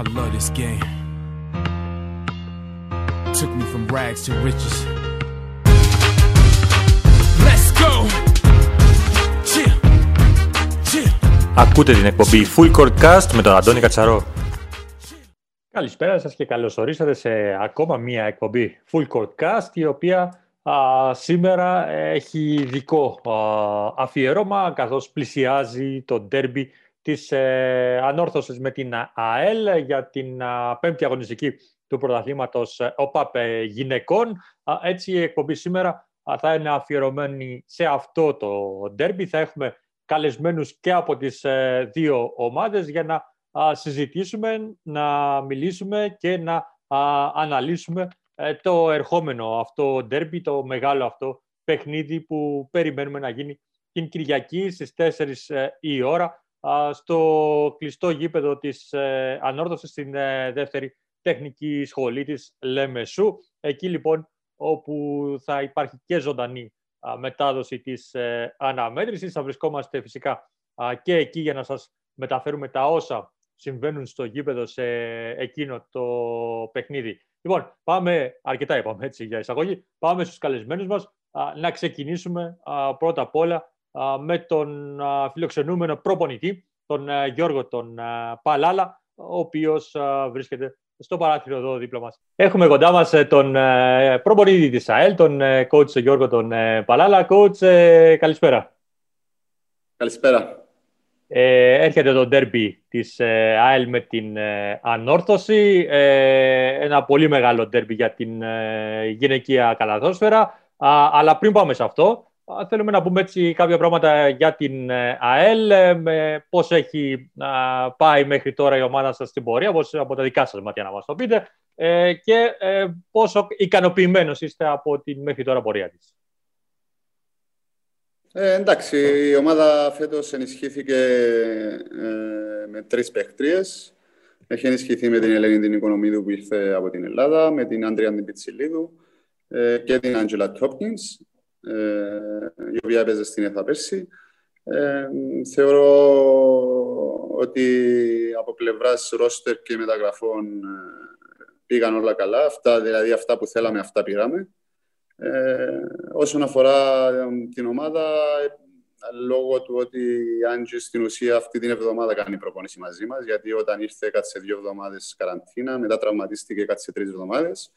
I love this game. Took me from rags to riches. Let's go. Chill. Chill. Ακούτε την εκπομπή Full Court Cast με τον Αντώνη Κατσαρό. Καλησπέρα σας και καλώς ορίσατε σε ακόμα μία εκπομπή Full Court Cast η οποία α, σήμερα έχει ειδικό α, αφιερώμα καθώς πλησιάζει το ντέρμπι της ε, ανόρθωσης με την ΑΕΛ για την α, πέμπτη αγωνιστική του πρωταθλήματος ε, ΟΠΑΠ ε, γυναικών. Α, έτσι η εκπομπή σήμερα α, θα είναι αφιερωμένη σε αυτό το ντέρμπι. Θα έχουμε καλεσμένους και από τις ε, δύο ομάδες για να α, συζητήσουμε, να μιλήσουμε και να α, αναλύσουμε ε, το ερχόμενο αυτό ντέρμπι, το μεγάλο αυτό παιχνίδι που περιμένουμε να γίνει την Κυριακή στις 4 ε, η ώρα α, στο κλειστό γήπεδο της ε, Ανόρθωσης στην ε, δεύτερη τεχνική σχολή της Λεμεσού. Εκεί λοιπόν όπου θα υπάρχει και ζωντανή α, μετάδοση της ε, αναμέτρησης. Θα βρισκόμαστε φυσικά α, και εκεί για να σας μεταφέρουμε τα όσα συμβαίνουν στο γήπεδο σε εκείνο το παιχνίδι. Λοιπόν, πάμε, αρκετά είπαμε έτσι για εισαγωγή, πάμε στους καλεσμένους μας α, να ξεκινήσουμε α, πρώτα απ' όλα α, με τον α, φιλοξενούμενο προπονητή, τον α, Γιώργο τον α, Παλάλα, ο οποίος α, βρίσκεται στο παράθυρο εδώ δίπλα μας. Έχουμε κοντά μας ε, τον ε, προπονητή της ΑΕΛ, τον ε, coach Γιώργο τον ε, Παλάλα. Coach, ε, καλησπέρα. Καλησπέρα. Ε, έρχεται το ντέρμπι της ε, ΑΕΛ με την ε, Ανόρθωση. Ε, ένα πολύ μεγάλο ντέρμπι για την ε, γυναικεία καλαθόσφαιρα. Α, αλλά πριν πάμε σε αυτό, α, θέλουμε να πούμε έτσι κάποια πράγματα για την ε, ΑΕΛ, ε, με πώς έχει α, πάει μέχρι τώρα η ομάδα σας στην πορεία, πώς, από τα δικά σας μάτια να μας το πείτε, ε, και ε, πόσο ικανοποιημένος είστε από την μέχρι τώρα πορεία της. Ε, εντάξει, η ομάδα φέτος ενισχύθηκε ε, με τρεις παίχτριες. Έχει ενισχυθεί με την Ελένη την Οικονομίδου που ήρθε από την Ελλάδα, με την Άντρια την Πιτσιλίδου ε, και την Άντζελα Τόπκινς, ε, η οποία έπαιζε στην ΕΘΑ πέρσι. Ε, θεωρώ ότι από πλευράς ρόστερ και μεταγραφών ε, πήγαν όλα καλά. Αυτά, δηλαδή αυτά που θέλαμε, αυτά πήραμε. Ε, όσον αφορά ε, την ομάδα, ε, λόγω του ότι η Άντζη στην ουσία αυτή την εβδομάδα κάνει προπόνηση μαζί μας, γιατί όταν ήρθε κάτσε δύο εβδομάδες καραντίνα, μετά τραυματίστηκε κάτσε τρεις εβδομάδες.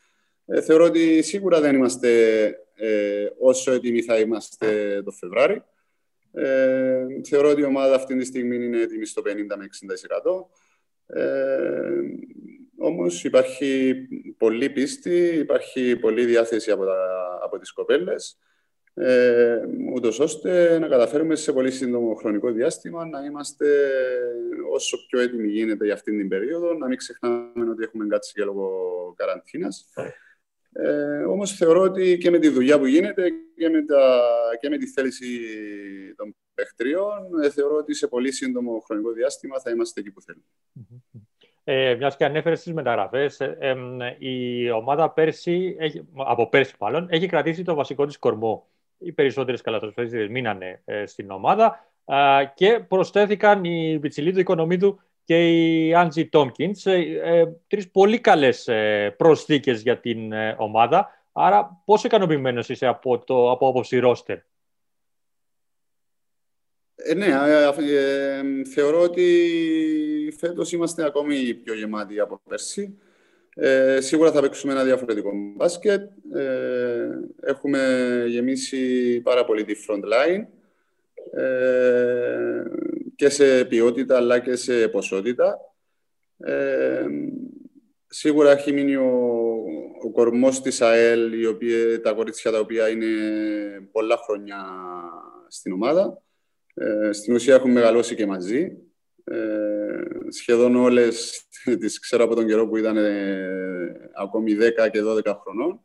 Ε, θεωρώ ότι σίγουρα δεν είμαστε ε, όσο έτοιμοι θα είμαστε το Φεβράρι. Ε, θεωρώ ότι η ομάδα αυτή τη στιγμή είναι έτοιμη στο 50 με 60%. Ε, όμως υπάρχει πολλή πίστη, υπάρχει πολλή διάθεση από, τα, από τις κοπέλες, ε, ούτως ώστε να καταφέρουμε σε πολύ σύντομο χρονικό διάστημα να είμαστε όσο πιο έτοιμοι γίνεται για αυτήν την περίοδο, να μην ξεχνάμε ότι έχουμε κάτσει και λόγω καραντίνας. Ε, όμως θεωρώ ότι και με τη δουλειά που γίνεται και με, τα, και με τη θέληση των παιχτριών, ε, θεωρώ ότι σε πολύ σύντομο χρονικό διάστημα θα είμαστε εκεί που θέλουμε. Ε, Μιας και ανέφερες στι μεταγραφές, ε, η ομάδα πέρσι, έχει, από πέρσι μάλλον, έχει κρατήσει το βασικό της κορμό. Οι περισσότερες καλαθοσφαίρε μείνανε ε, στην ομάδα ε, και προσθέθηκαν η Πιτσιλίδου, η Οικονομίδου και η Άντζι Τόμκινς. Ε, τρεις πολύ καλές ε, προσθήκες για την ε, ομάδα. Άρα πόσο ικανοποιημένος είσαι από, το, από άποψη ρόστερ; Ε, ναι, ε, ε, θεωρώ ότι φέτος είμαστε ακόμη πιο γεμάτοι από πέρσι. Ε, σίγουρα θα παίξουμε ένα διαφορετικό μπάσκετ. Ε, έχουμε γεμίσει πάρα πολύ τη front line ε, και σε ποιότητα αλλά και σε ποσότητα. Ε, σίγουρα έχει μείνει ο, ο κορμός της ΑΕΛ, οι οποίοι, τα κορίτσια τα οποία είναι πολλά χρόνια στην ομάδα. Ε, στην ουσία έχουν μεγαλώσει και μαζί. Ε, σχεδόν όλες τις ξέρω από τον καιρό που ήταν ε, ακόμη 10 και 12 χρονών.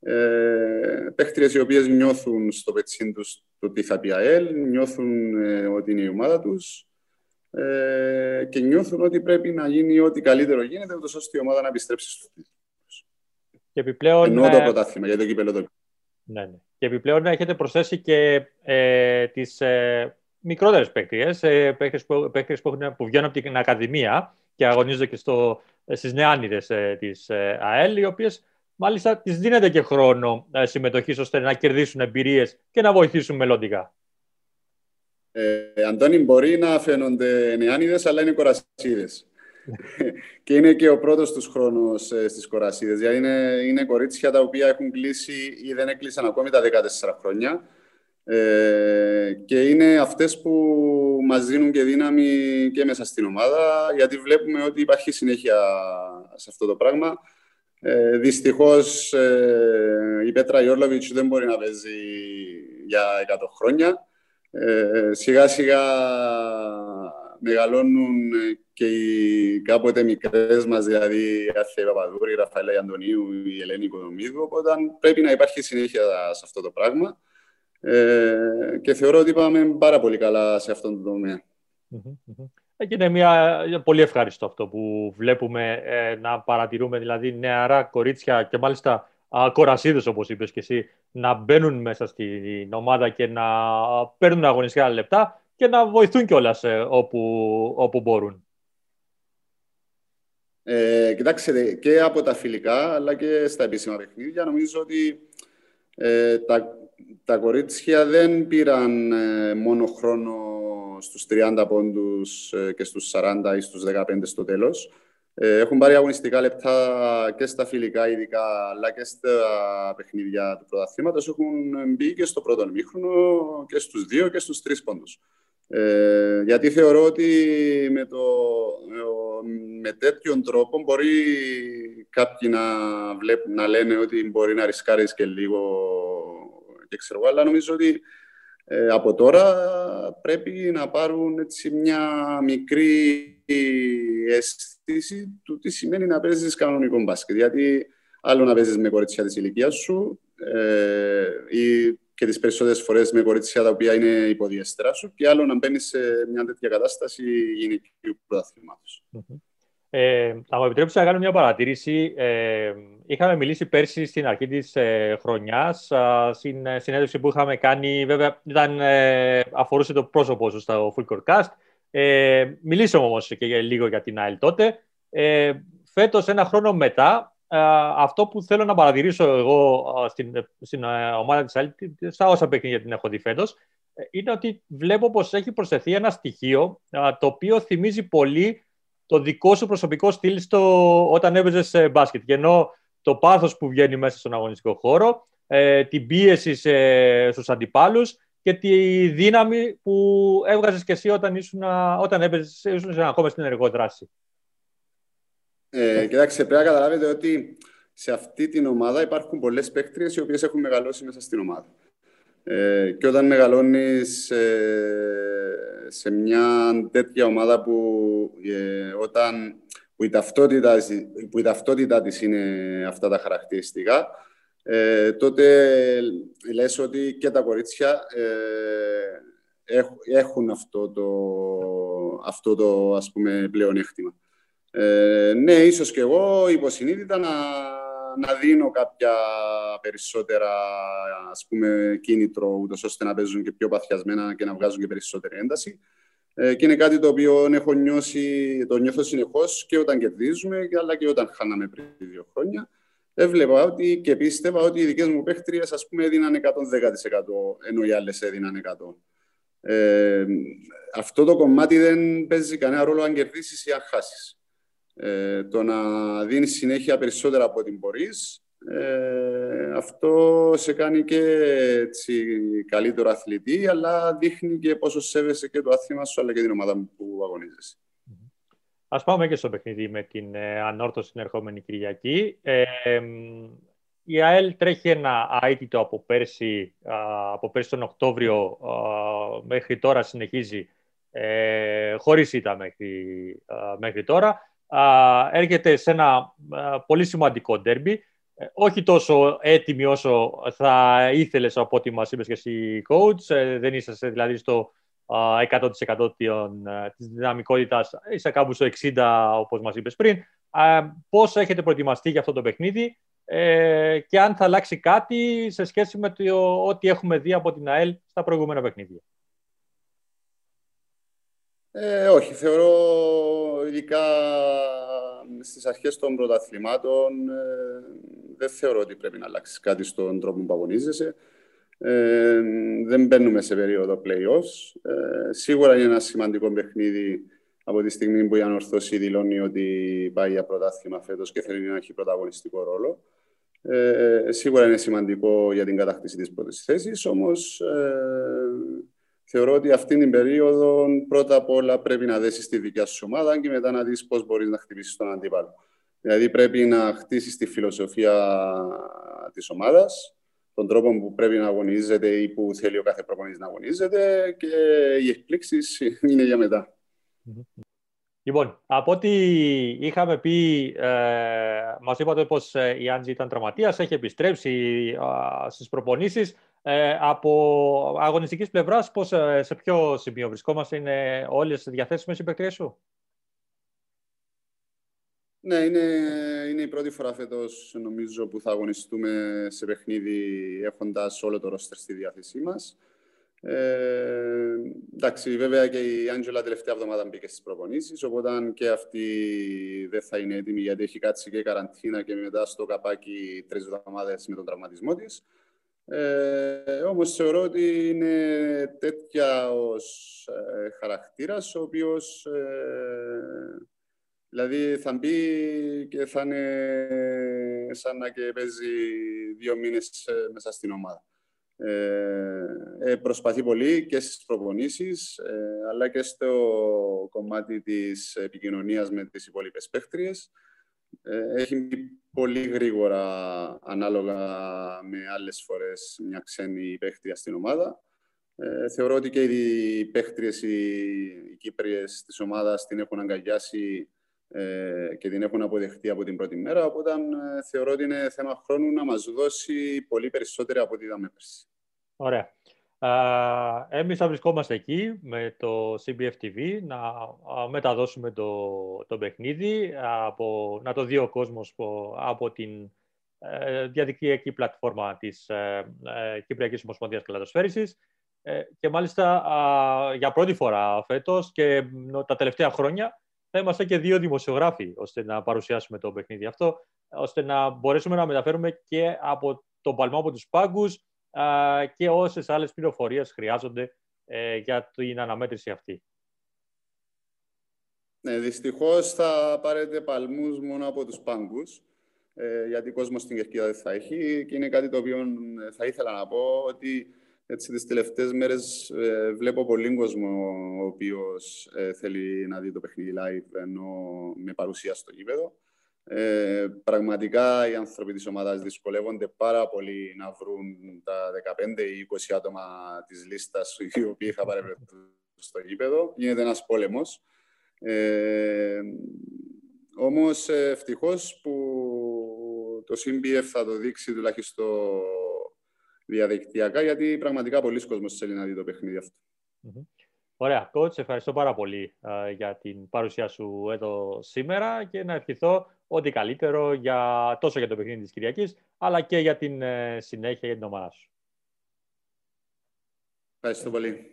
Ε, παίχτριες οι οποίες νιώθουν στο πετσίν τους το τι θα πει ΑΕΛ, νιώθουν ε, ότι είναι η ομάδα τους ε, και νιώθουν ότι πρέπει να γίνει ό,τι καλύτερο γίνεται, ούτως ώστε η ομάδα να επιστρέψει στους τίτλους. Και επιπλέον... Εννοώ το πρωτάθλημα, γιατί το κύπελο το ναι, ναι. Και επιπλέον έχετε προσθέσει και ε, τις ε, μικρότερες παίκτριε, ε, που, που, που βγαίνουν από την Ακαδημία και αγωνίζονται και στο, στις νεάνιδες ε, της ε, ΑΕΛ, οι οποίες μάλιστα τις δίνεται και χρόνο ε, συμμετοχής ώστε να κερδίσουν εμπειρίες και να βοηθήσουν μελλοντικά. Ε, Αντώνη, μπορεί να φαίνονται νεάνιδες, αλλά είναι κορασίδες. και είναι και ο πρώτος τους χρόνος ε, στις κορασίδες. Δηλαδή είναι, είναι κορίτσια τα οποία έχουν κλείσει ή δεν έκλεισαν ακόμη τα 14 χρόνια. Ε, και είναι αυτές που μας δίνουν και δύναμη και μέσα στην ομάδα, γιατί βλέπουμε ότι υπάρχει συνέχεια σε αυτό το πράγμα. Ε, δυστυχώς ε, η Πέτρα Ιόρλοβιτς δεν μπορεί να παίζει για 100 χρόνια. Ε, σιγά σιγά μεγαλώνουν και οι κάποτε μικρές μας, δηλαδή η Άθεια Παπαδούρη, η Ραφαέλα Αντωνίου, η Ελένη Κοδομίδου, οπότε πρέπει να υπάρχει συνέχεια σε αυτό το πράγμα. Ε, και θεωρώ ότι πάμε πάρα πολύ καλά σε αυτόν τον τομέα. Και είναι μια, πολύ ευχάριστο αυτό που βλέπουμε ε, να παρατηρούμε, δηλαδή νεαρά κορίτσια και μάλιστα α, κορασίδες όπως είπες και εσύ, να μπαίνουν μέσα στην ομάδα και να παίρνουν αγωνιστικά λεπτά και να βοηθούν κιόλας ε, όπου, όπου μπορούν. Ε, κοιτάξτε, και από τα φιλικά αλλά και στα επίσημα παιχνίδια νομίζω ότι ε, τα, τα κορίτσια δεν πήραν ε, μόνο χρόνο στους 30 πόντους ε, και στους 40 ή στους 15 στο τέλος. Ε, έχουν πάρει αγωνιστικά λεπτά και στα φιλικά ειδικά, αλλά και στα παιχνίδια του πρωταθλήματος. Έχουν μπει και στο πρώτο μήχρονο και στους δύο και στους τρεις πόντους. Ε, γιατί θεωρώ ότι με, το, με τέτοιον τρόπο μπορεί κάποιοι να, βλέπουν, να λένε ότι μπορεί να ρισκάρεις και λίγο και ξέρω, αλλά νομίζω ότι ε, από τώρα πρέπει να πάρουν έτσι μια μικρή αίσθηση του τι σημαίνει να παίζεις κανονικό μπάσκετ. Γιατί άλλο να παίζεις με κορίτσια της ηλικίας σου ε, ή και τις περισσότερες φορές με κορίτσια τα οποία είναι υποδιέστερα σου και άλλο να μπαίνεις σε μια τέτοια κατάσταση γυναικείου πρωταθλήματος. Ε, θα μου επιτρέψετε να κάνω μια παρατήρηση. Ε, είχαμε μιλήσει πέρσι στην αρχή της ε, χρονιάς, στην ε, συνέντευξη που είχαμε κάνει, βέβαια ήταν, ε, αφορούσε το πρόσωπό σου στο Full Court Cast. Ε, μιλήσαμε όμως και λίγο για την ΑΕΛ τότε. Ε, φέτος, ένα χρόνο μετά, αυτό που θέλω να παρατηρήσω εγώ στην, στην ομάδα της ΑΕΛ, στα όσα παιχνίδια την έχω δει φέτος, είναι ότι βλέπω πως έχει προσθεθεί ένα στοιχείο το οποίο θυμίζει πολύ το δικό σου προσωπικό στυλ στο, όταν έπαιζες σε μπάσκετ. Και ενώ το πάθος που βγαίνει μέσα στον αγωνιστικό χώρο, ε, την πίεση σε, στους αντιπάλους και τη δύναμη που έβγαζες και εσύ όταν, ήσουν, όταν έπαιζες, ήσουν ακόμα στην ενεργό δράση. Ε, κοιτάξτε, πρέπει να καταλάβετε ότι σε αυτή την ομάδα υπάρχουν πολλές παίκτριες οι οποίες έχουν μεγαλώσει μέσα στην ομάδα. Ε, και όταν μεγαλώνεις ε, σε μια τέτοια ομάδα που, ε, όταν, που, η ταυτότητα, που η ταυτότητα της είναι αυτά τα χαρακτηριστικά, ε, τότε λες ότι και τα κορίτσια ε, έχουν αυτό το, αυτό το ας πούμε, πλεονέκτημα. Ε, ναι, ίσως και εγώ υποσυνείδητα να να δίνω κάποια περισσότερα ας πούμε, κίνητρο, ούτως ώστε να παίζουν και πιο παθιασμένα και να βγάζουν και περισσότερη ένταση. Ε, και είναι κάτι το οποίο έχω νιώσει, το νιώθω συνεχώς και όταν κερδίζουμε, αλλά και όταν χάναμε πριν δύο χρόνια. Έβλεπα ότι και πίστευα ότι οι δικές μου παίχτριες ας πούμε έδιναν 110% ενώ οι άλλες έδιναν 100%. Ε, αυτό το κομμάτι δεν παίζει κανένα ρόλο αν κερδίσεις ή αν χάσεις. Ε, το να δίνεις συνέχεια περισσότερα από ό,τι μπορείς, ε, αυτό σε κάνει και έτσι, καλύτερο αθλητή, αλλά δείχνει και πόσο σέβεσαι και το άθλημα σου, αλλά και την ομάδα που αγωνίζεσαι. Α πάμε και στο παιχνίδι με την ε, ανόρθωση την ερχόμενη Κυριακή. Ε, η ΑΕΛ τρέχει ένα αίτητο από πέρσι, από πέρσι τον Οκτώβριο μέχρι τώρα συνεχίζει ε, χωρίς ήττα μέχρι, μέχρι τώρα έρχεται σε ένα πολύ σημαντικό ντέρμπι. Ε, όχι τόσο έτοιμη όσο θα ήθελες από ό,τι μας είπες και εσύ coach. Ε, δεν είσαστε δηλαδή στο 100% ε, της δυναμικότητας. Είσαι κάπου στο 60% όπως μας είπες πριν. Πώς έχετε προετοιμαστεί για αυτό το παιχνίδι και αν θα αλλάξει κάτι σε σχέση με το ό,τι έχουμε δει από την ΑΕΛ στα προηγούμενα παιχνίδια. Ε, όχι, θεωρώ ειδικά στις αρχές των πρωταθλημάτων ε, δεν θεωρώ ότι πρέπει να αλλάξεις κάτι στον τρόπο που αγωνίζεσαι. Ε, δεν μπαίνουμε σε περίοδο play-offs. Ε, σίγουρα είναι ένα σημαντικό παιχνίδι από τη στιγμή που η Ανορθώση δηλώνει ότι πάει για πρωτάθλημα φέτος και θέλει να έχει πρωταγωνιστικό ρόλο. Ε, σίγουρα είναι σημαντικό για την κατάκτηση της πρώτης θέσης, όμως ε, θεωρώ ότι αυτήν την περίοδο πρώτα απ' όλα πρέπει να δέσεις τη δικιά σου ομάδα και μετά να δεις πώς μπορείς να χτυπήσεις τον αντίπαλο. Δηλαδή πρέπει να χτίσεις τη φιλοσοφία της ομάδας, τον τρόπο που πρέπει να αγωνίζεται ή που θέλει ο κάθε προπονητής να αγωνίζεται και οι εκπλήξεις είναι για μετά. Λοιπόν, από ό,τι είχαμε πει, ε, μας είπατε πως ε, η Άντζη ήταν τραυματίας, έχει επιστρέψει ε, στις προπονήσεις. Ε, από αγωνιστικής πλευράς, πώς, ε, σε ποιο σημείο βρισκόμαστε, είναι όλες διαθέσιμες οι παικτρίες σου; Ναι, είναι, είναι η πρώτη φορά φέτος, νομίζω, που θα αγωνιστούμε σε παιχνίδι έχοντας όλο το ρόστερ στη διάθεσή μας. Ε, εντάξει, βέβαια και η Άντζελα τελευταία εβδομάδα μπήκε στις προπονήσεις, οπότε και αυτή δεν θα είναι έτοιμη γιατί έχει κάτσει και καραντίνα και μετά στο καπάκι τρεις εβδομάδες με τον τραυματισμό της. Ε, Όμως θεωρώ ότι είναι τέτοια ως ε, χαρακτήρας, ο οποίος ε, δηλαδή θα μπει και θα είναι σαν να και παίζει δύο μήνες ε, μέσα στην ομάδα. Ε, ε, προσπαθεί πολύ και στις προπονήσεις, ε, αλλά και στο κομμάτι της επικοινωνίας με τις υπόλοιπες παίχτριες. Έχει πολύ γρήγορα, ανάλογα με άλλες φορές, μια ξένη παίχτρια στην ομάδα. θεωρώ ότι και οι παίχτριες, οι, οι Κύπριες της ομάδας την έχουν αγκαλιάσει και την έχουν αποδεχτεί από την πρώτη μέρα, οπότε θεωρώ ότι είναι θέμα χρόνου να μας δώσει πολύ περισσότερο από ό,τι είδαμε πέρσι. Ωραία. Εμείς θα βρισκόμαστε εκεί με το CBF TV να μεταδώσουμε το, το παιχνίδι, από, να το δει ο κόσμος από την ε, διαδικτυακή πλατφόρμα της ε, ε, Κυπριακής Ομοσπονδίας Καλατοσφαίρησης ε, και μάλιστα για πρώτη φορά φέτος και τα τελευταία χρόνια θα είμαστε και δύο δημοσιογράφοι ώστε να παρουσιάσουμε το παιχνίδι αυτό, ώστε να μπορέσουμε να μεταφέρουμε και από τον παλμό από τους πάγκους και όσες άλλες πληροφορίες χρειάζονται ε, για την αναμέτρηση αυτή. Ναι, δυστυχώς θα πάρετε παλμούς μόνο από τους πάγκους, ε, γιατί ο κόσμος στην Κερκίδα δεν θα έχει και είναι κάτι το οποίο ε, θα ήθελα να πω ότι έτσι τις τελευταίες μέρες βλέπω πολύ κόσμο ο οποίος θέλει να δει το παιχνίδι live ενώ με παρουσία στο γήπεδο. Ε, πραγματικά οι άνθρωποι της ομάδας δυσκολεύονται πάρα πολύ να βρουν τα 15 ή 20 άτομα της λίστας οι οποίοι θα παρευρεθούν στο γήπεδο. Γίνεται ένας πόλεμος. Ε, όμως ευτυχώς που το CBF θα το δείξει τουλάχιστον διαδικτυακά γιατί πραγματικά πολλοί κόσμος θέλει να δει το παιχνίδι αυτό. Ωραία, coach, ευχαριστώ πάρα πολύ για την παρουσία σου εδώ σήμερα και να ευχηθώ ό,τι καλύτερο για, τόσο για το παιχνίδι της Κυριακής, αλλά και για την ε, συνέχεια για την ομάδα σου. Ευχαριστώ πολύ.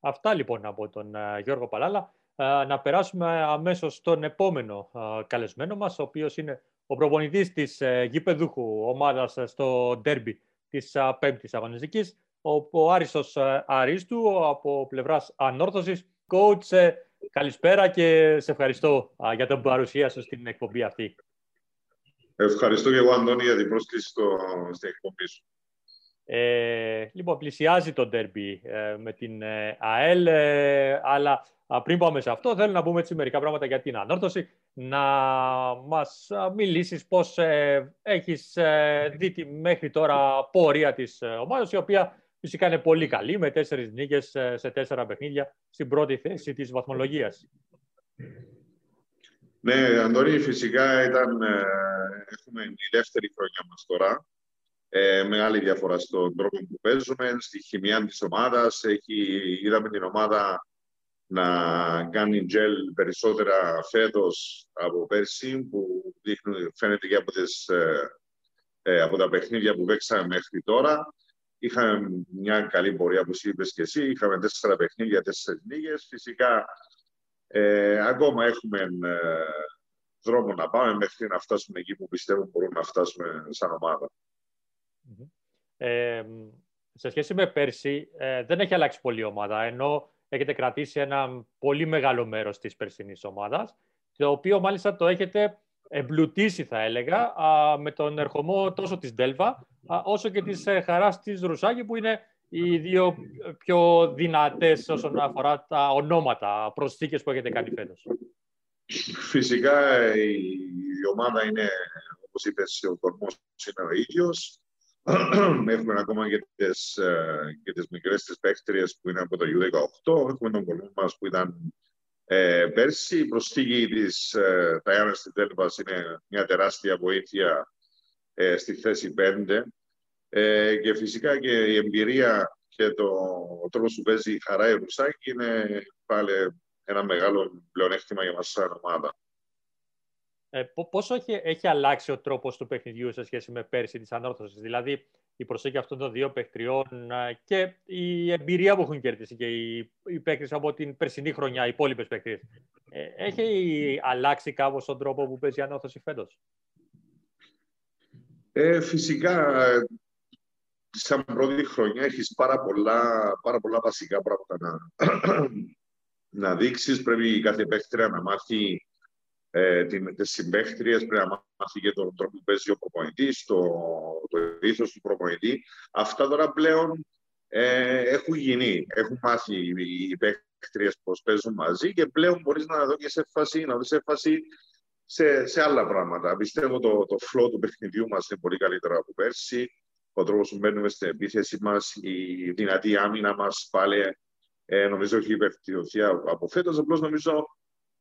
Αυτά λοιπόν από τον ε, Γιώργο Παλάλα. Ε, να περάσουμε αμέσως στον επόμενο καλεσμένο μας, ο οποίος είναι ο προπονητής της γηπεδούχου ομάδας στο ντέρμπι της πέμπτης αγωνιστικής, ο Άριστος Αρίστου από πλευράς ανόρθωσης. Coach, καλησπέρα και σε ευχαριστώ για την παρουσία σου στην εκπομπή αυτή. Ευχαριστώ και εγώ, Αντώνη, για την πρόσκληση στο, στην εκπομπή σου. Ε, λοιπόν, πλησιάζει το ντέρμπι ε, με την ε, ΑΕΛ, αλλά πριν πάμε σε αυτό, θέλω να πούμε έτσι μερικά πράγματα για την ανόρθωση. Να μας μιλήσεις πώς έχεις δει τη μέχρι τώρα πορεία της ομάδας, η οποία Φυσικά είναι πολύ καλή με τέσσερις νίκες σε τέσσερα παιχνίδια στην πρώτη θέση της βαθμολογίας. Ναι, Αντώνη, φυσικά ήταν, ε, έχουμε η δεύτερη χρονιά μας τώρα. Ε, μεγάλη διαφορά στον τρόπο που παίζουμε, στη χημιά της ομάδας. Έχει, είδαμε την ομάδα να κάνει τζελ περισσότερα φέτος από πέρσι, που δείχνουν, φαίνεται και από, τις, ε, ε από τα παιχνίδια που παίξαμε μέχρι τώρα. Είχαμε μια καλή πορεία, όπως είπες και εσύ. Είχαμε τέσσερα παιχνίδια, τέσσερις νίκες. Φυσικά, ε, ακόμα έχουμε ε, δρόμο να πάμε μέχρι να φτάσουμε εκεί που πιστεύω μπορούμε να φτάσουμε σαν ομάδα. Ε, σε σχέση με πέρσι, ε, δεν έχει αλλάξει πολύ η ομάδα, ενώ έχετε κρατήσει ένα πολύ μεγάλο μέρος της περσινής ομάδας, το οποίο μάλιστα το έχετε εμπλουτίσει, θα έλεγα, με τον ερχομό τόσο της Ντέλβα, όσο και της ε, Χαράς της Ρουσάκη, που είναι οι δύο πιο δυνατές όσον αφορά τα ονόματα, προσθήκες που έχετε κάνει φέτος. Φυσικά η ομάδα είναι, όπως είπες, ο κορμός είναι ο ίδιος. Έχουμε ακόμα και τις, ε, και τις μικρές τις παίκτριες που είναι από το U18. Έχουμε τον κορμό μας που ήταν ε, πέρσι. Η προσθήκη της ε, Ταϊάννας στην Τέλβας είναι μια τεράστια βοήθεια ε, στη θέση 5. Ε, και φυσικά και η εμπειρία και το, ο τρόπος που παίζει η Χαρά η Ρουσάκη είναι πάλι ένα μεγάλο πλεονέκτημα για μας σαν ομάδα. Ε, πόσο έχει, έχει αλλάξει ο τρόπος του παιχνιδιού σε σχέση με πέρσι της ανόρθωσης, δηλαδή η προσέγγιση αυτών των δύο παιχτριών ε, και η εμπειρία που έχουν κερδίσει και οι, οι παίκτες από την περσινή χρονιά, οι υπόλοιπες παίκτες. Ε, έχει αλλάξει κάπως τον τρόπο που παίζει η ανόρθωση φέτος; Ε, φυσικά, σαν πρώτη χρονιά έχεις πάρα πολλά, πάρα πολλά βασικά πράγματα να, να δείξεις. Πρέπει κάθε παίχτρια να μάθει ε, τις συμπαίχτριες, πρέπει να μάθει και τον τρόπο που παίζει ο προπονητής, το, το ήθος του προπονητή. Αυτά τώρα πλέον ε, έχουν γίνει. Έχουν μάθει οι παίχτριες πώς παίζουν μαζί και πλέον μπορείς να δω και σε φάση, να δεις έμφαση σε, σε άλλα πράγματα. Πιστεύω το, το flow του παιχνιδιού μας είναι πολύ καλύτερο από πέρσι. Ο τρόπος που μπαίνουμε στην επίθεση μας, η δυνατή άμυνα μας πάλι ε, νομίζω έχει βελτιωθεί από φέτος. Απλώς νομίζω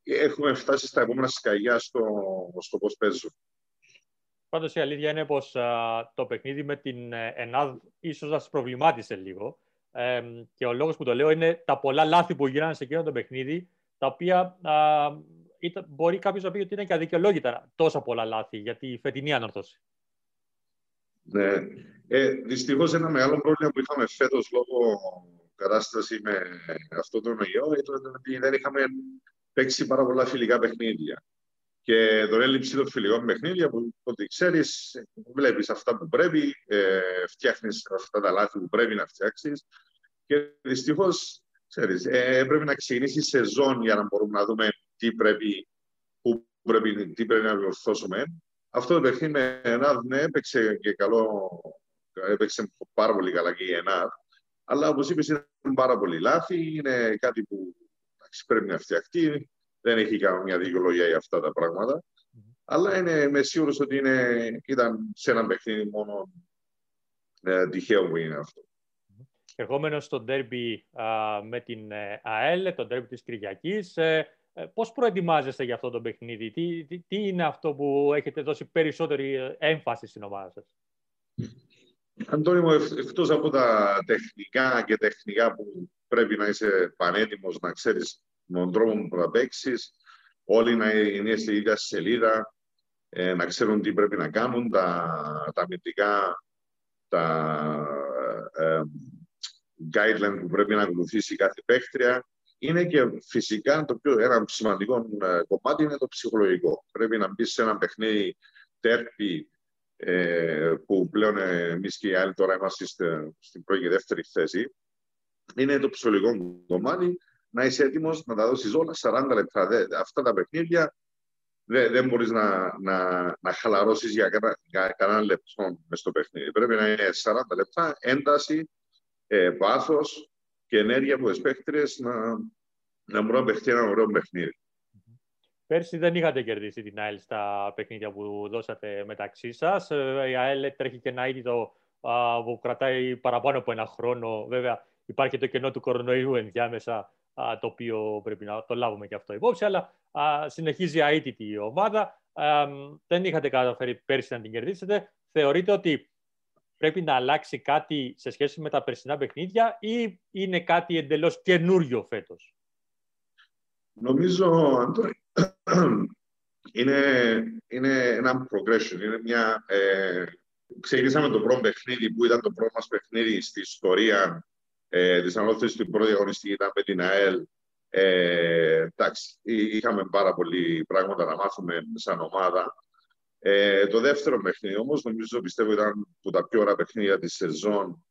έχουμε φτάσει στα επόμενα σκαγιά στο, στο πώς παίζουν. Πάντως η αλήθεια είναι πως το παιχνίδι με την ε, ΕΝΑΔ ίσως να σας προβλημάτισε λίγο. Ε, και ο λόγος που το λέω είναι τα πολλά λάθη που γίνανε σε εκείνο το παιχνίδι, τα οποία α, ήταν, μπορεί κάποιος να πει ότι είναι και αδικαιολόγητα τόσα πολλά λάθη για τη φετινή ανορθώση. Ναι. Ε, Δυστυχώς ένα μεγάλο πρόβλημα που είχαμε φέτος λόγω κατάσταση με αυτό το ιό ήταν ότι δεν είχαμε παίξει πάρα πολλά φιλικά παιχνίδια. Και τον έλλειψη των φιλικών παιχνίδια που ότι ξέρεις, βλέπεις αυτά που πρέπει, ε, φτιάχνεις αυτά τα λάθη που πρέπει να φτιάξεις. Και δυστυχώς, ξέρεις, ε, πρέπει να ξεκινήσει σεζόν για να μπορούμε να δούμε τι πρέπει, που πρέπει, τι πρέπει να διορθώσουμε. Αυτό το παιχνίδι με ΕΝΑΔ ναι, έπαιξε και καλό, έπαιξε πάρα πολύ καλά και η ΕΝΑΔ. Αλλά όπως είπες, είναι πάρα πολύ λάθη. Είναι κάτι που πρέπει να φτιαχτεί. Δεν έχει καμία δικαιολογία για αυτά τα πράγματα. Αλλά είναι, είμαι σίγουρος ότι είναι, ήταν σε ένα παιχνίδι μόνο ε, τυχαίο που είναι αυτό. Ερχόμενος στο ντέρμπι με την ε, ΑΕΛ, το ντέρμπι της Κυριακής, ε, ε, πώς προετοιμάζεστε για αυτό το παιχνίδι, τι, τι, τι, είναι αυτό που έχετε δώσει περισσότερη ε, έμφαση στην ομάδα σας; Αντώνη μου, εκτός από τα τεχνικά και τεχνικά που πρέπει να είσαι πανέτοιμος, να ξέρεις τον τρόπο που θα παίξεις, όλοι να είναι στη ίδια σελίδα, ε, να ξέρουν τι πρέπει να κάνουν, τα, τα αμυντικά, τα ε, guideline που πρέπει να ακολουθήσει κάθε παίχτρια είναι και φυσικά το πιο ένα σημαντικό ε, κομμάτι είναι το ψυχολογικό. Πρέπει να μπεις σε ένα παιχνίδι τέρπι ε, που πλέον εμείς και οι άλλοι τώρα είμαστε στην πρώτη και δεύτερη θέση. Είναι το ψυχολογικό κομμάτι να είσαι έτοιμος να τα δώσεις όλα 40 λεπτά. αυτά τα παιχνίδια δεν, δεν μπορείς να, να, να χαλαρώσεις για, για κανένα λεπτό μες στο παιχνίδι. Πρέπει να είναι 40 λεπτά ένταση, ε, πάθο, και ενέργεια από τις παίχτριε να, να μπορούν να παιχτεί ένα ωραίο παιχνίδι. Πέρσι δεν είχατε κερδίσει την ΑΕΛ στα παιχνίδια που δώσατε μεταξύ σας. Ε, η ΑΕΛ τρέχει και ένα είδο που κρατάει παραπάνω από ένα χρόνο. Βέβαια, υπάρχει το κενό του κορονοϊού ενδιάμεσα, το οποίο πρέπει να το λάβουμε και αυτό υπόψη. Αλλά συνεχίζει αίτητη η ομάδα. Δεν είχατε καταφέρει πέρσι να την κερδίσετε. Θεωρείτε ότι πρέπει να αλλάξει κάτι σε σχέση με τα περσινά παιχνίδια ή είναι κάτι εντελώς καινούριο φέτος; Νομίζω, Αντώνη, είναι, είναι ένα progression, είναι μια, ε, Ξεκινήσαμε το πρώτο παιχνίδι που ήταν το πρώτο μας παιχνίδι στη ιστορία ε, της ανώθεσης του πρώτη αγωνιστική ήταν με την ΑΕΛ. Ε, εντάξει, είχαμε πάρα πολλοί πράγματα να μάθουμε σαν ομάδα. Ε, το δεύτερο παιχνίδι όμως, νομίζω πιστεύω ήταν που τα πιο ωραία παιχνίδια της σεζόν.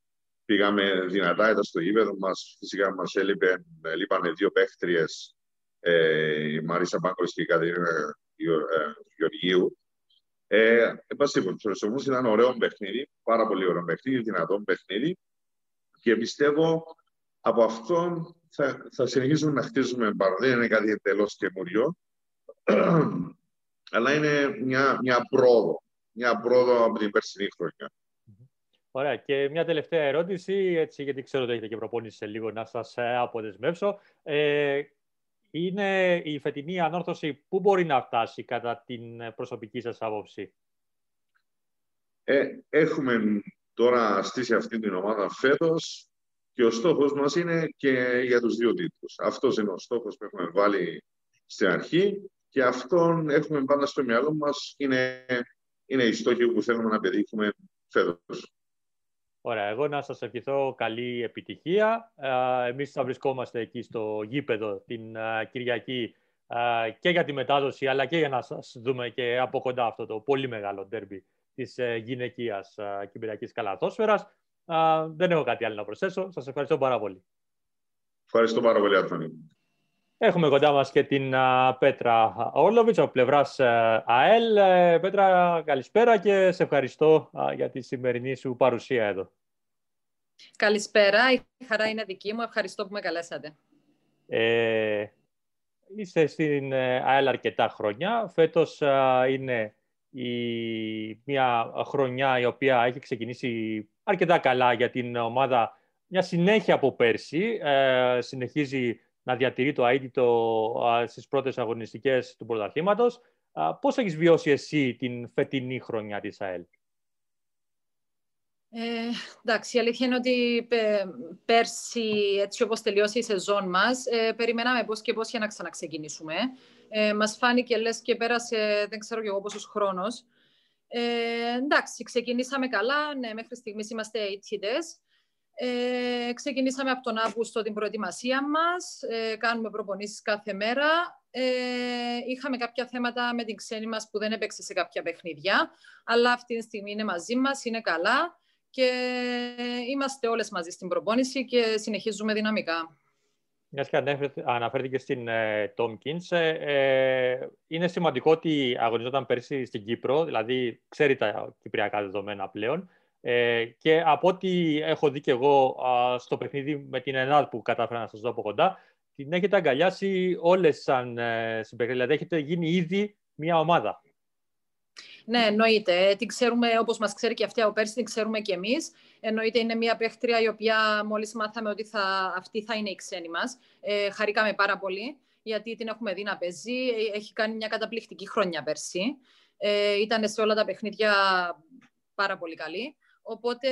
Πήγαμε δυνατά, ήταν στο γήπεδο μας. Φυσικά μας έλειπε, έλειπαν δύο παίχτριες, ε, η Μαρίσα Μπάνκος και η Κατερίνα ε, Γεωργίου. Ε, εν πάση όμως ήταν ωραίο παιχνίδι, πάρα πολύ ωραίο παιχνίδι, δυνατό παιχνίδι και πιστεύω από αυτό θα, θα συνεχίσουμε να χτίζουμε πάνω. Δεν είναι κάτι εντελώς καινούριο, αλλά είναι μια, μια πρόοδο. Μια πρόοδο από την περσινή χρονιά. Ωραία. Και μια τελευταία ερώτηση, έτσι, γιατί ξέρω ότι έχετε και προπόνηση σε λίγο να σας ε, αποδεσμεύσω. Ε, είναι η φετινή ανόρθωση πού μπορεί να φτάσει κατά την προσωπική σας άποψη; Ε, έχουμε τώρα στήσει αυτή την ομάδα φέτος και ο στόχος μας είναι και για τους δύο τίτλους. Αυτός είναι ο στόχος που έχουμε βάλει στην αρχή και αυτόν έχουμε πάντα στο μυαλό μας. Είναι, είναι οι στόχοι που θέλουμε να πετύχουμε φέτος. Ωραία, εγώ να σας ευχηθώ καλή επιτυχία. Εμείς θα βρισκόμαστε εκεί στο γήπεδο την Κυριακή και για τη μετάδοση, αλλά και για να σας δούμε και από κοντά αυτό το πολύ μεγάλο ντέρμπι της ε, γυναικείας κυπριακής καλαθόσφαιρας. Δεν έχω κάτι άλλο να προσθέσω. Σας ευχαριστώ πάρα πολύ. Ευχαριστώ πάρα πολύ, Άθωνη. Έχουμε κοντά μας και την Πέτρα Όρλοβιτς από πλευράς ΑΕΛ. Ε, Πέτρα, καλησπέρα και σε ευχαριστώ για τη σημερινή σου παρουσία εδώ. Καλησπέρα, η χαρά είναι δική μου. Ευχαριστώ που με καλέσατε. Ε, είστε στην ε, ΑΕΛ αρκετά χρόνια. Φέτος είναι η, μια χρονιά η οποία έχει ξεκινήσει αρκετά καλά για την ομάδα. Μια συνέχεια από πέρσι. Ε, συνεχίζει να διατηρεί το αίτητο στις πρώτες αγωνιστικές του πρωταθλήματος. Πώς έχεις βιώσει εσύ την φετινή χρονιά της ΑΕΛ; Ε, εντάξει, η αλήθεια είναι ότι πέρσι, έτσι όπως τελειώσει η σεζόν μας, ε, περιμέναμε πώς και πώς για να ξαναξεκινήσουμε. Ε, μας φάνηκε λες και πέρασε, δεν ξέρω και εγώ πόσος χρόνος. Ε, εντάξει, ξεκινήσαμε καλά, ναι, μέχρι στιγμής είμαστε αιτητές. Ε, ξεκινήσαμε από τον Αύγουστο την προετοιμασία μας, ε, κάνουμε προπονήσεις κάθε μέρα. Ε, είχαμε κάποια θέματα με την ξένη μας που δεν έπαιξε σε κάποια παιχνίδια, αλλά αυτή τη στιγμή είναι μαζί μας, είναι καλά και είμαστε όλες μαζί στην προπόνηση και συνεχίζουμε δυναμικά. Μιας και αναφέρθηκε στην ε, Tompkins, ε, είναι σημαντικό ότι αγωνιζόταν πέρσι στην Κύπρο, δηλαδή ξέρει τα κυπριακά δεδομένα πλέον. Ε, και από ό,τι έχω δει και εγώ στο παιχνίδι με την ΕΝΑΔ που κατάφερα να σας δω από κοντά, την έχετε αγκαλιάσει όλες σαν ε, δηλαδή έχετε γίνει ήδη μια ομάδα. Ναι, εννοείται. Την ξέρουμε, όπως μας ξέρει και αυτή ο πέρσι, την ξέρουμε και εμείς. Εννοείται είναι μια παίχτρια η οποία μόλις μάθαμε ότι θα, αυτή θα είναι η ξένη μας. Ε, χαρήκαμε πάρα πολύ, γιατί την έχουμε δει να παίζει. Ε, έχει κάνει μια καταπληκτική χρονιά πέρσι. Ε, ήταν σε όλα τα παιχνίδια πάρα πολύ καλή. Οπότε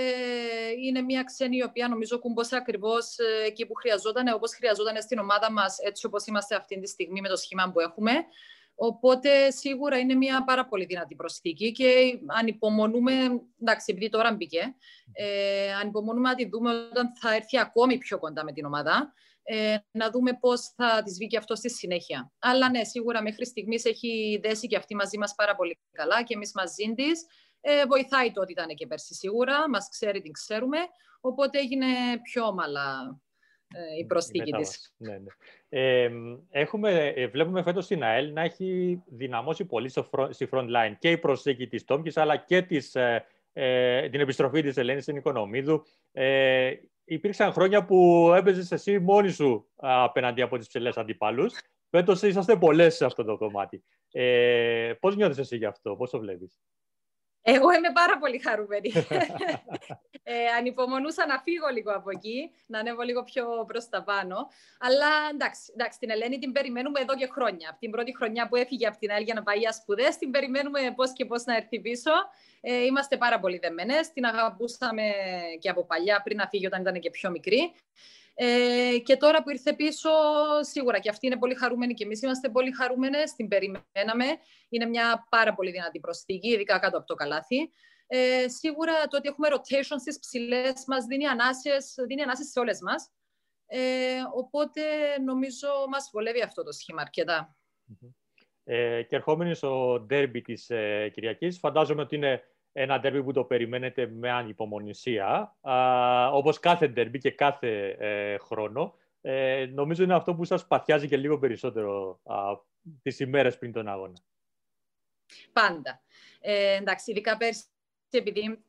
είναι μια ξένη η οποία νομίζω κούμπωσε ακριβώς ε, εκεί που χρειαζόταν, όπως χρειαζόταν στην ομάδα μας, έτσι όπως είμαστε αυτή τη στιγμή με το σχήμα που έχουμε. Οπότε σίγουρα είναι μια πάρα πολύ δυνατή προσθήκη και ανυπομονούμε, εντάξει, επειδή τώρα μπήκε, ε, ανυπομονούμε να τη δούμε όταν θα έρθει ακόμη πιο κοντά με την ομάδα, ε, να δούμε πώς θα της βγει και αυτό στη συνέχεια. Αλλά ναι, σίγουρα μέχρι στιγμής έχει δέσει και αυτή μαζί μας πάρα πολύ καλά και εμείς μαζί της. Ε, βοηθάει το ότι ήταν και πέρσι σίγουρα, μας ξέρει την ξέρουμε, οπότε έγινε πιο όμαλα ε, η προσθήκη της. Ναι, ναι. Ε, έχουμε, ε, βλέπουμε φέτος στην ΑΕΛ να έχει δυναμώσει πολύ στο front, στη front line και η προσθήκη της Τόμκης, αλλά και της, ε, ε, την επιστροφή της Ελένης στην Οικονομίδου. Ε, υπήρξαν χρόνια που έπαιζες εσύ μόνη σου απέναντι από τις ψηλές αντιπάλους. Φέτος είσαστε πολλές σε αυτό το κομμάτι. Ε, πώς νιώθεις εσύ γι' αυτό, πώς το βλέπεις; Εγώ είμαι πάρα πολύ χαρούμενη. ε, ανυπομονούσα να φύγω λίγο από εκεί, να ανέβω λίγο πιο προς τα πάνω. Αλλά εντάξει, εντάξει, την Ελένη την περιμένουμε εδώ και χρόνια. Από την πρώτη χρονιά που έφυγε από την ΑΕΛ για να πάει για σπουδές, την περιμένουμε πώς και πώς να έρθει πίσω. Ε, είμαστε πάρα πολύ δεμένες. Την αγαπούσαμε και από παλιά, πριν να φύγει όταν ήταν και πιο μικρή. Ε, και τώρα που ήρθε πίσω, σίγουρα και αυτή είναι πολύ χαρούμενη και εμείς είμαστε πολύ χαρούμενες, την περιμέναμε. Είναι μια πάρα πολύ δυνατή προσθήκη, ειδικά κάτω από το καλάθι. Ε, σίγουρα το ότι έχουμε rotation στις ψηλές μας δίνει ανάσες, δίνει ανάσες σε όλες μας. Ε, οπότε νομίζω μας βολεύει αυτό το σχήμα αρκετά. Ε, και ερχόμενοι στο ντέρμπι της ε, Κυριακής, φαντάζομαι ότι είναι ένα ντέρμπι που το περιμένετε με ανυπομονησία, α, όπως κάθε ντέρμπι και κάθε ε, χρόνο. Ε, νομίζω είναι αυτό που σας παθιάζει και λίγο περισσότερο α, τις ημέρες πριν τον αγώνα. Πάντα. Ε, εντάξει, ειδικά πέρσι, επειδή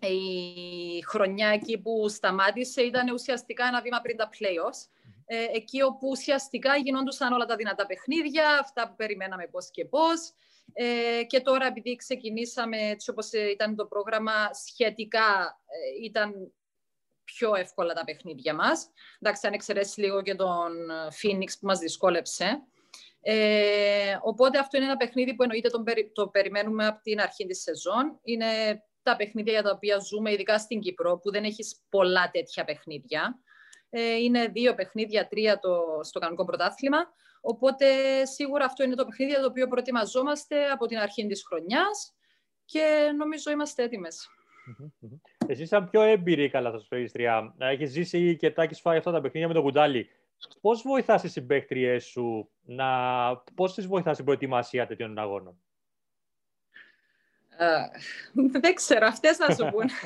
η χρονιά εκεί που σταμάτησε ήταν ουσιαστικά ένα βήμα πριν τα playoffs. Ε, εκεί όπου ουσιαστικά γινόντουσαν όλα τα δυνατά παιχνίδια, αυτά που περιμέναμε πώς και πώς. Ε, και τώρα επειδή ξεκινήσαμε έτσι όπως ήταν το πρόγραμμα, σχετικά ε, ήταν πιο εύκολα τα παιχνίδια μας. Εντάξει, αν εξαιρέσεις λίγο και τον Phoenix που μας δυσκόλεψε. Ε, οπότε αυτό είναι ένα παιχνίδι που εννοείται τον, το περιμένουμε από την αρχή της σεζόν. Είναι τα παιχνίδια για τα οποία ζούμε, ειδικά στην Κύπρο, που δεν έχεις πολλά τέτοια παιχνίδια. Ε, είναι δύο παιχνίδια, τρία το, στο κανονικό πρωτάθλημα. Οπότε σίγουρα αυτό είναι το παιχνίδι για το οποίο προετοιμαζόμαστε από την αρχή της χρονιάς και νομίζω είμαστε έτοιμες. Εσύ σαν πιο έμπειρη καλαθοσφαιρίστρια, έχεις ζήσει και τα έχεις φάει αυτά τα παιχνίδια με το κουντάλι. Πώς βοηθάς τις συμπαίκτριές σου, να... πώς τις βοηθάς στην προετοιμασία τέτοιων αγώνων; δεν ξέρω, αυτές να σου πούν.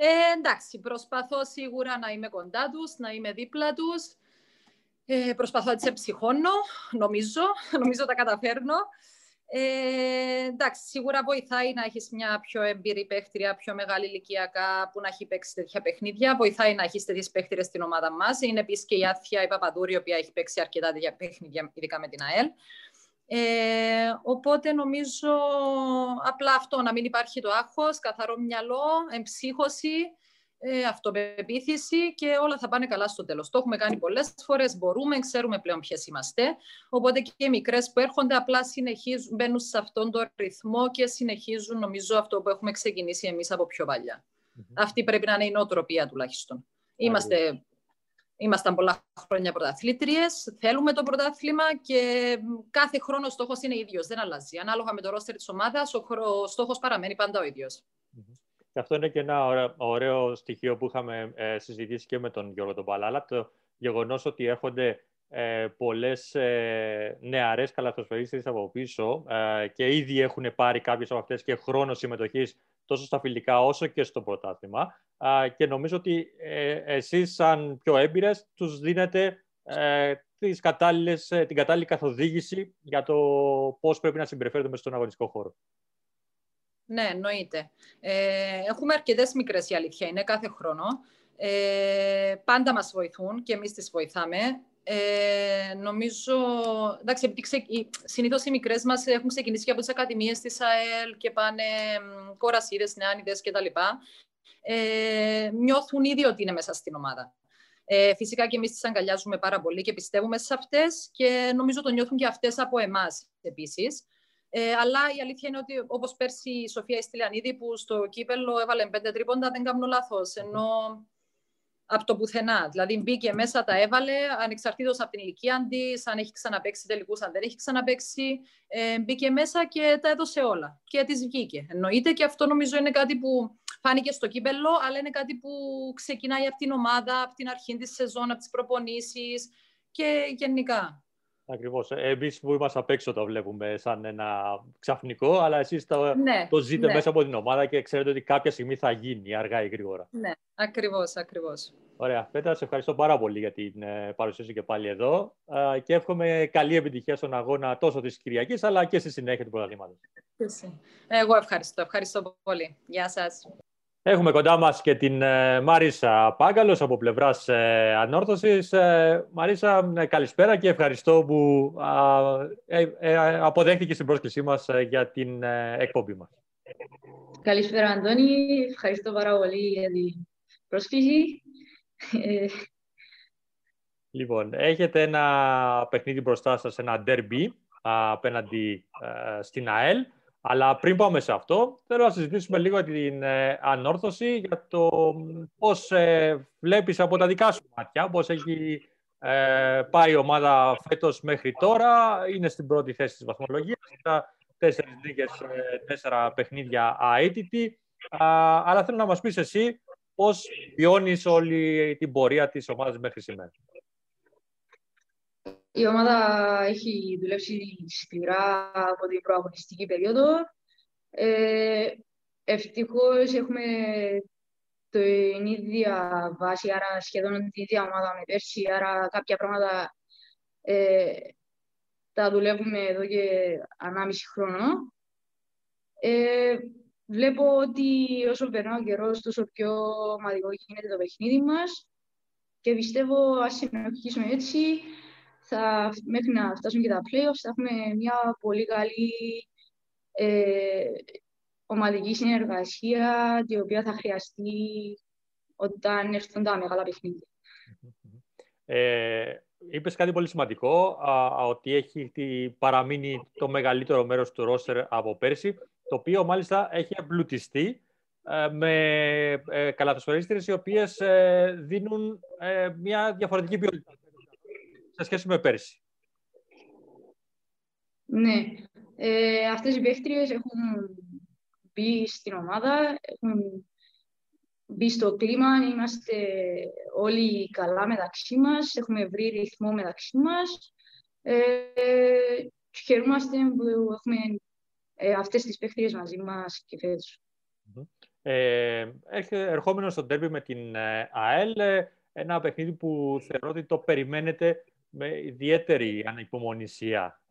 Ε, εντάξει, προσπαθώ σίγουρα να είμαι κοντά τους, να είμαι δίπλα τους. Ε, προσπαθώ να τις εψυχώνω, νομίζω, νομίζω τα καταφέρνω. Ε, εντάξει, σίγουρα βοηθάει να έχεις μια πιο εμπειρή παίχτρια, πιο μεγάλη ηλικιακά που να έχει παίξει τέτοια παιχνίδια. Βοηθάει να έχεις τέτοιες παίχτριες στην ομάδα μας. Είναι επίσης και η Άθια η Παπαδούρη, η οποία έχει παίξει αρκετά τέτοια παιχνίδια, ειδικά με την ΑΕΛ. Ε, οπότε νομίζω απλά αυτό, να μην υπάρχει το άγχος, καθαρό μυαλό, εμψύχωση, ε, αυτοπεποίθηση και όλα θα πάνε καλά στο τέλος. Το έχουμε κάνει πολλές φορές, μπορούμε, ξέρουμε πλέον ποιες είμαστε. Οπότε και οι μικρές που έρχονται απλά συνεχίζουν, μπαίνουν σε αυτόν τον ρυθμό και συνεχίζουν νομίζω αυτό που έχουμε ξεκινήσει εμείς από πιο παλιά. Αυτή πρέπει να είναι η νοοτροπία τουλάχιστον. Είμαστε Ήμασταν πολλά χρόνια πρωταθλήτριες. Θέλουμε το πρωτάθλημα και κάθε χρόνο ο στόχος είναι ίδιος. Δεν αλλάζει. Ανάλογα με το ρόστερ της ομάδας, ο στόχος παραμένει πάντα ο ίδιος. Και αυτό είναι και ένα ωραίο στοιχείο που είχαμε ε, συζητήσει και με τον Γιώργο τον Παλάλα. Το γεγονός ότι έρχονται ε, πολλές ε, νεαρές από πίσω ε, και ήδη έχουν πάρει κάποιες από αυτές και χρόνο συμμετοχής τόσο στα φιλικά όσο και στο πρωτάθλημα. Και νομίζω ότι ε, εσείς σαν πιο έμπειρες τους δίνετε ε, τις κατάλληλες, ε, την κατάλληλη καθοδήγηση για το πώς πρέπει να συμπεριφέρονται μέσα στον αγωνιστικό χώρο. Ναι, εννοείται. Ε, έχουμε αρκετές μικρές η αλήθεια, είναι κάθε χρόνο. Ε, πάντα μας βοηθούν και εμείς τις βοηθάμε. Ε, νομίζω, εντάξει, επειδή ξε, συνήθως οι μικρές μας έχουν ξεκινήσει και από τις ακαδημίες της ΑΕΛ και πάνε κορασίδες, νεάνιδες κτλ. Ε, νιώθουν ήδη ότι είναι μέσα στην ομάδα. Ε, φυσικά και εμείς τις αγκαλιάζουμε πάρα πολύ και πιστεύουμε σε αυτές και νομίζω το νιώθουν και αυτές από εμάς επίσης. Ε, αλλά η αλήθεια είναι ότι όπως πέρσι η Σοφία Ιστηλιανίδη που στο κύπελο έβαλε πέντε τρίποντα δεν κάνω λάθος, ενώ από το πουθενά. Δηλαδή μπήκε μέσα, τα έβαλε, ανεξαρτήτως από την ηλικία τη, αν έχει ξαναπέξει τελικούς, αν δεν έχει ξαναπέξει. Ε, μπήκε μέσα και τα έδωσε όλα. Και της βγήκε. Εννοείται και αυτό νομίζω είναι κάτι που φάνηκε στο κύπελο, αλλά είναι κάτι που ξεκινάει από την ομάδα, από την αρχή της σεζόν, από τις προπονήσεις και γενικά. Ακριβώς. Εμείς που είμαστε απ' έξω το βλέπουμε σαν ένα ξαφνικό, αλλά εσείς το, ναι, το ζείτε ναι. μέσα από την ομάδα και ξέρετε ότι κάποια στιγμή θα γίνει, αργά ή γρήγορα. Ναι, ακριβώς, ακριβώς. Ωραία. Πέτρα, σε ευχαριστώ πάρα πολύ για την ε, παρουσίαση και πάλι εδώ και εύχομαι καλή επιτυχία στον αγώνα τόσο της Κυριακής αλλά και στη συνέχεια του πρωταθλήματος. Εγώ ευχαριστώ. Ευχαριστώ πολύ. Γεια σας. Έχουμε κοντά μας και την ε, Μαρίσα Πάγκαλος από πλευράς ε, Ανόρθωσης. Ε, Μαρίσα, καλησπέρα και ευχαριστώ που αποδέχτηκε την πρόσκλησή μας για την εκπομπή μας. Καλησπέρα, Αντώνη. Ευχαριστώ πάρα πολύ για την πρόσκληση. Λοιπόν, έχετε ένα παιχνίδι μπροστά σας, ένα derby απέναντι στην ΑΕΛ. Αλλά πριν πάμε σε αυτό, θέλω να συζητήσουμε λίγο την ε, ανόρθωση για το πώς ε, βλέπεις από τα δικά σου μάτια, πώς έχει ε, πάει η ομάδα φέτος μέχρι τώρα, είναι στην πρώτη θέση της βαθμολογίας, θα τέσσερις νίκες, ε, τέσσερα παιχνίδια αίτητη. Αλλά θέλω να μας πεις εσύ πώς βιώνεις όλη την πορεία της ομάδας μέχρι σήμερα; Η ομάδα έχει δουλέψει σκληρά από την προαγωνιστική περίοδο. Ε, ευτυχώς έχουμε την ίδια βάση, άρα σχεδόν την ίδια ομάδα με πέρσι, άρα κάποια πράγματα ε, τα δουλεύουμε εδώ και ανάμιση χρόνο. Ε, βλέπω ότι όσο περνάει ο καιρός, τόσο πιο ομαδικό γίνεται το παιχνίδι μας και πιστεύω, αν συνεχίσουμε έτσι, θα, μέχρι να φτάσουμε και τα playoffs, θα έχουμε μια πολύ καλή ε, ομαδική συνεργασία, η οποία θα χρειαστεί όταν έρθουν τα μεγάλα παιχνίδια. Ε, είπες κάτι πολύ σημαντικό, α, ότι έχει παραμείνει το μεγαλύτερο μέρος του ρόστερ από πέρσι, το οποίο μάλιστα έχει εμπλουτιστεί ε, με ε, οι οποίες ε, δίνουν ε, μια διαφορετική ποιότητα σε σχέση με πέρσι. Ναι. Ε, αυτές οι παίχτριες έχουν μπει στην ομάδα, έχουν μπει στο κλίμα, είμαστε όλοι καλά μεταξύ μας, έχουμε βρει ρυθμό μεταξύ μας. Ε, χαιρούμαστε που έχουμε ε, αυτές τις παίχτριες μαζί μας και φέτος. Ε, ερχόμενος στο τέρμι με την ε, ΑΕΛ, ε, ένα παιχνίδι που θεωρώ ότι το περιμένετε με ιδιαίτερη ανυπομονησία,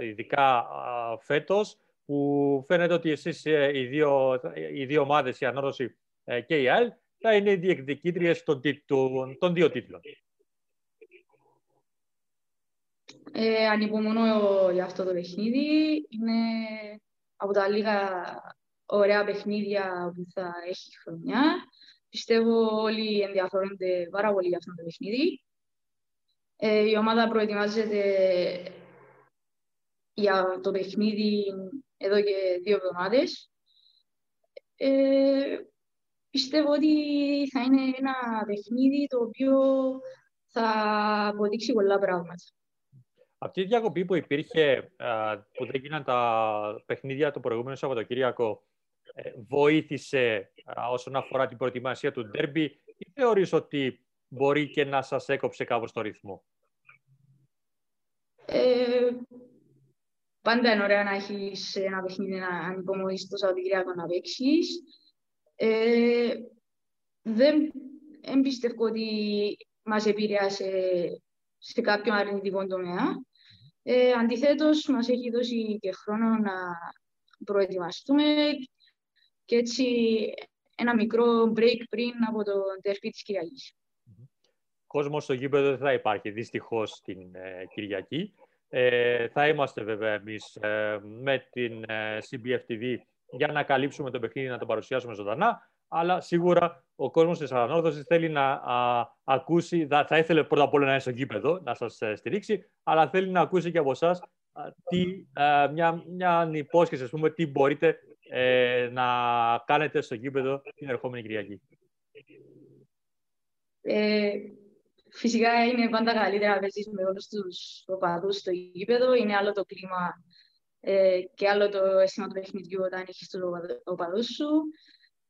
ειδικά α, φέτος, που φαίνεται ότι εσείς ε, οι δύο, οι δύο ομάδες, η Ανόρθωση ε, και η ΑΕΛ, θα είναι οι διεκδικήτριες των, των, των δύο τίτλων. Ε, ανυπομονώ για αυτό το παιχνίδι. Είναι από τα λίγα ωραία παιχνίδια που θα έχει η χρονιά. Πιστεύω όλοι ενδιαφέρονται πάρα πολύ για αυτό το παιχνίδι. Ε, η ομάδα προετοιμάζεται για το παιχνίδι εδώ και δύο εβδομάδες. Ε, πιστεύω ότι θα είναι ένα παιχνίδι το οποίο θα αποδείξει πολλά πράγματα. Αυτή η διακοπή που υπήρχε, που δεν γίνανε τα παιχνίδια το προηγούμενο Σαββατοκύριακο, ε, βοήθησε όσον αφορά την προετοιμασία του ντέρμπι ή θεωρείς ότι μπορεί και να σας έκοψε κάπως το ρυθμό; Ε, πάντα είναι ωραία να έχεις ένα παιχνίδι να ανυπομονήσει το Σαββατοκύριακο να παίξεις. Ε, δεν εμπιστεύω ότι μας επηρεάσε σε κάποιο αρνητικό τομέα. Ε, αντιθέτως, μας έχει δώσει και χρόνο να προετοιμαστούμε και έτσι ένα μικρό break πριν από το τερπί της Κυριακής. Κόσμος στο γήπεδο δεν θα υπάρχει δυστυχώς την ε, Κυριακή. Ε, θα είμαστε βέβαια εμείς ε, με την ε, CBF TV για να καλύψουμε το παιχνίδι, να το παρουσιάσουμε ζωντανά. Αλλά σίγουρα ο κόσμος της ανόρθωσης θέλει να α, ακούσει, θα, θα ήθελε πρώτα απ' όλα να είναι στο γήπεδο, να σας ε, στηρίξει, αλλά θέλει να ακούσει και από εσάς μια, μια υπόσχεση, ας πούμε, τι μπορείτε ε, να κάνετε στο γήπεδο την ερχόμενη Κυριακή. Ε, φυσικά είναι πάντα καλύτερα να παίζεις με όλους τους οπαδούς στο γήπεδο. Είναι άλλο το κλίμα ε, και άλλο το αίσθημα του παιχνιδιού όταν έχεις τους οπαδούς σου.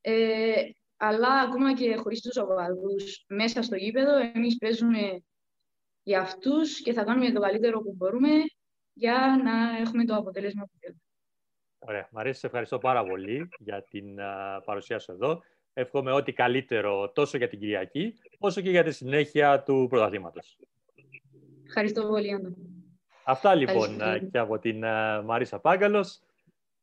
Ε, αλλά ακόμα και χωρίς τους οπαδούς μέσα στο γήπεδο, εμείς παίζουμε για αυτούς και θα κάνουμε το καλύτερο που μπορούμε για να έχουμε το αποτέλεσμα που θέλουμε. Ωραία. Μαρία, σε ευχαριστώ πάρα πολύ για την παρουσία σου εδώ. Εύχομαι ό,τι καλύτερο τόσο για την Κυριακή, όσο και για τη συνέχεια του πρωταθλήματος. Ευχαριστώ πολύ, Άντων. Αυτά λοιπόν και από την Μαρίσα Πάγκαλος.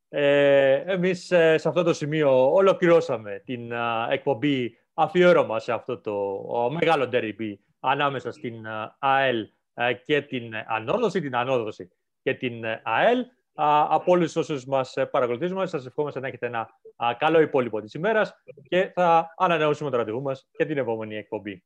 Ε, εμείς ε, σε αυτό το σημείο ολοκληρώσαμε την εκπομπή αφιέρωμα σε αυτό το μεγάλο ντεριμπή ανάμεσα στην ΑΕΛ ε, και την ανόδοση, την ανόδοση και την ΑΕΛ. Από όλους όσους μας παρακολουθήσουμε, σας ευχόμαστε να έχετε ένα καλό υπόλοιπο της ημέρας και θα ανανεώσουμε το ραντεβού μας και την επόμενη εκπομπή.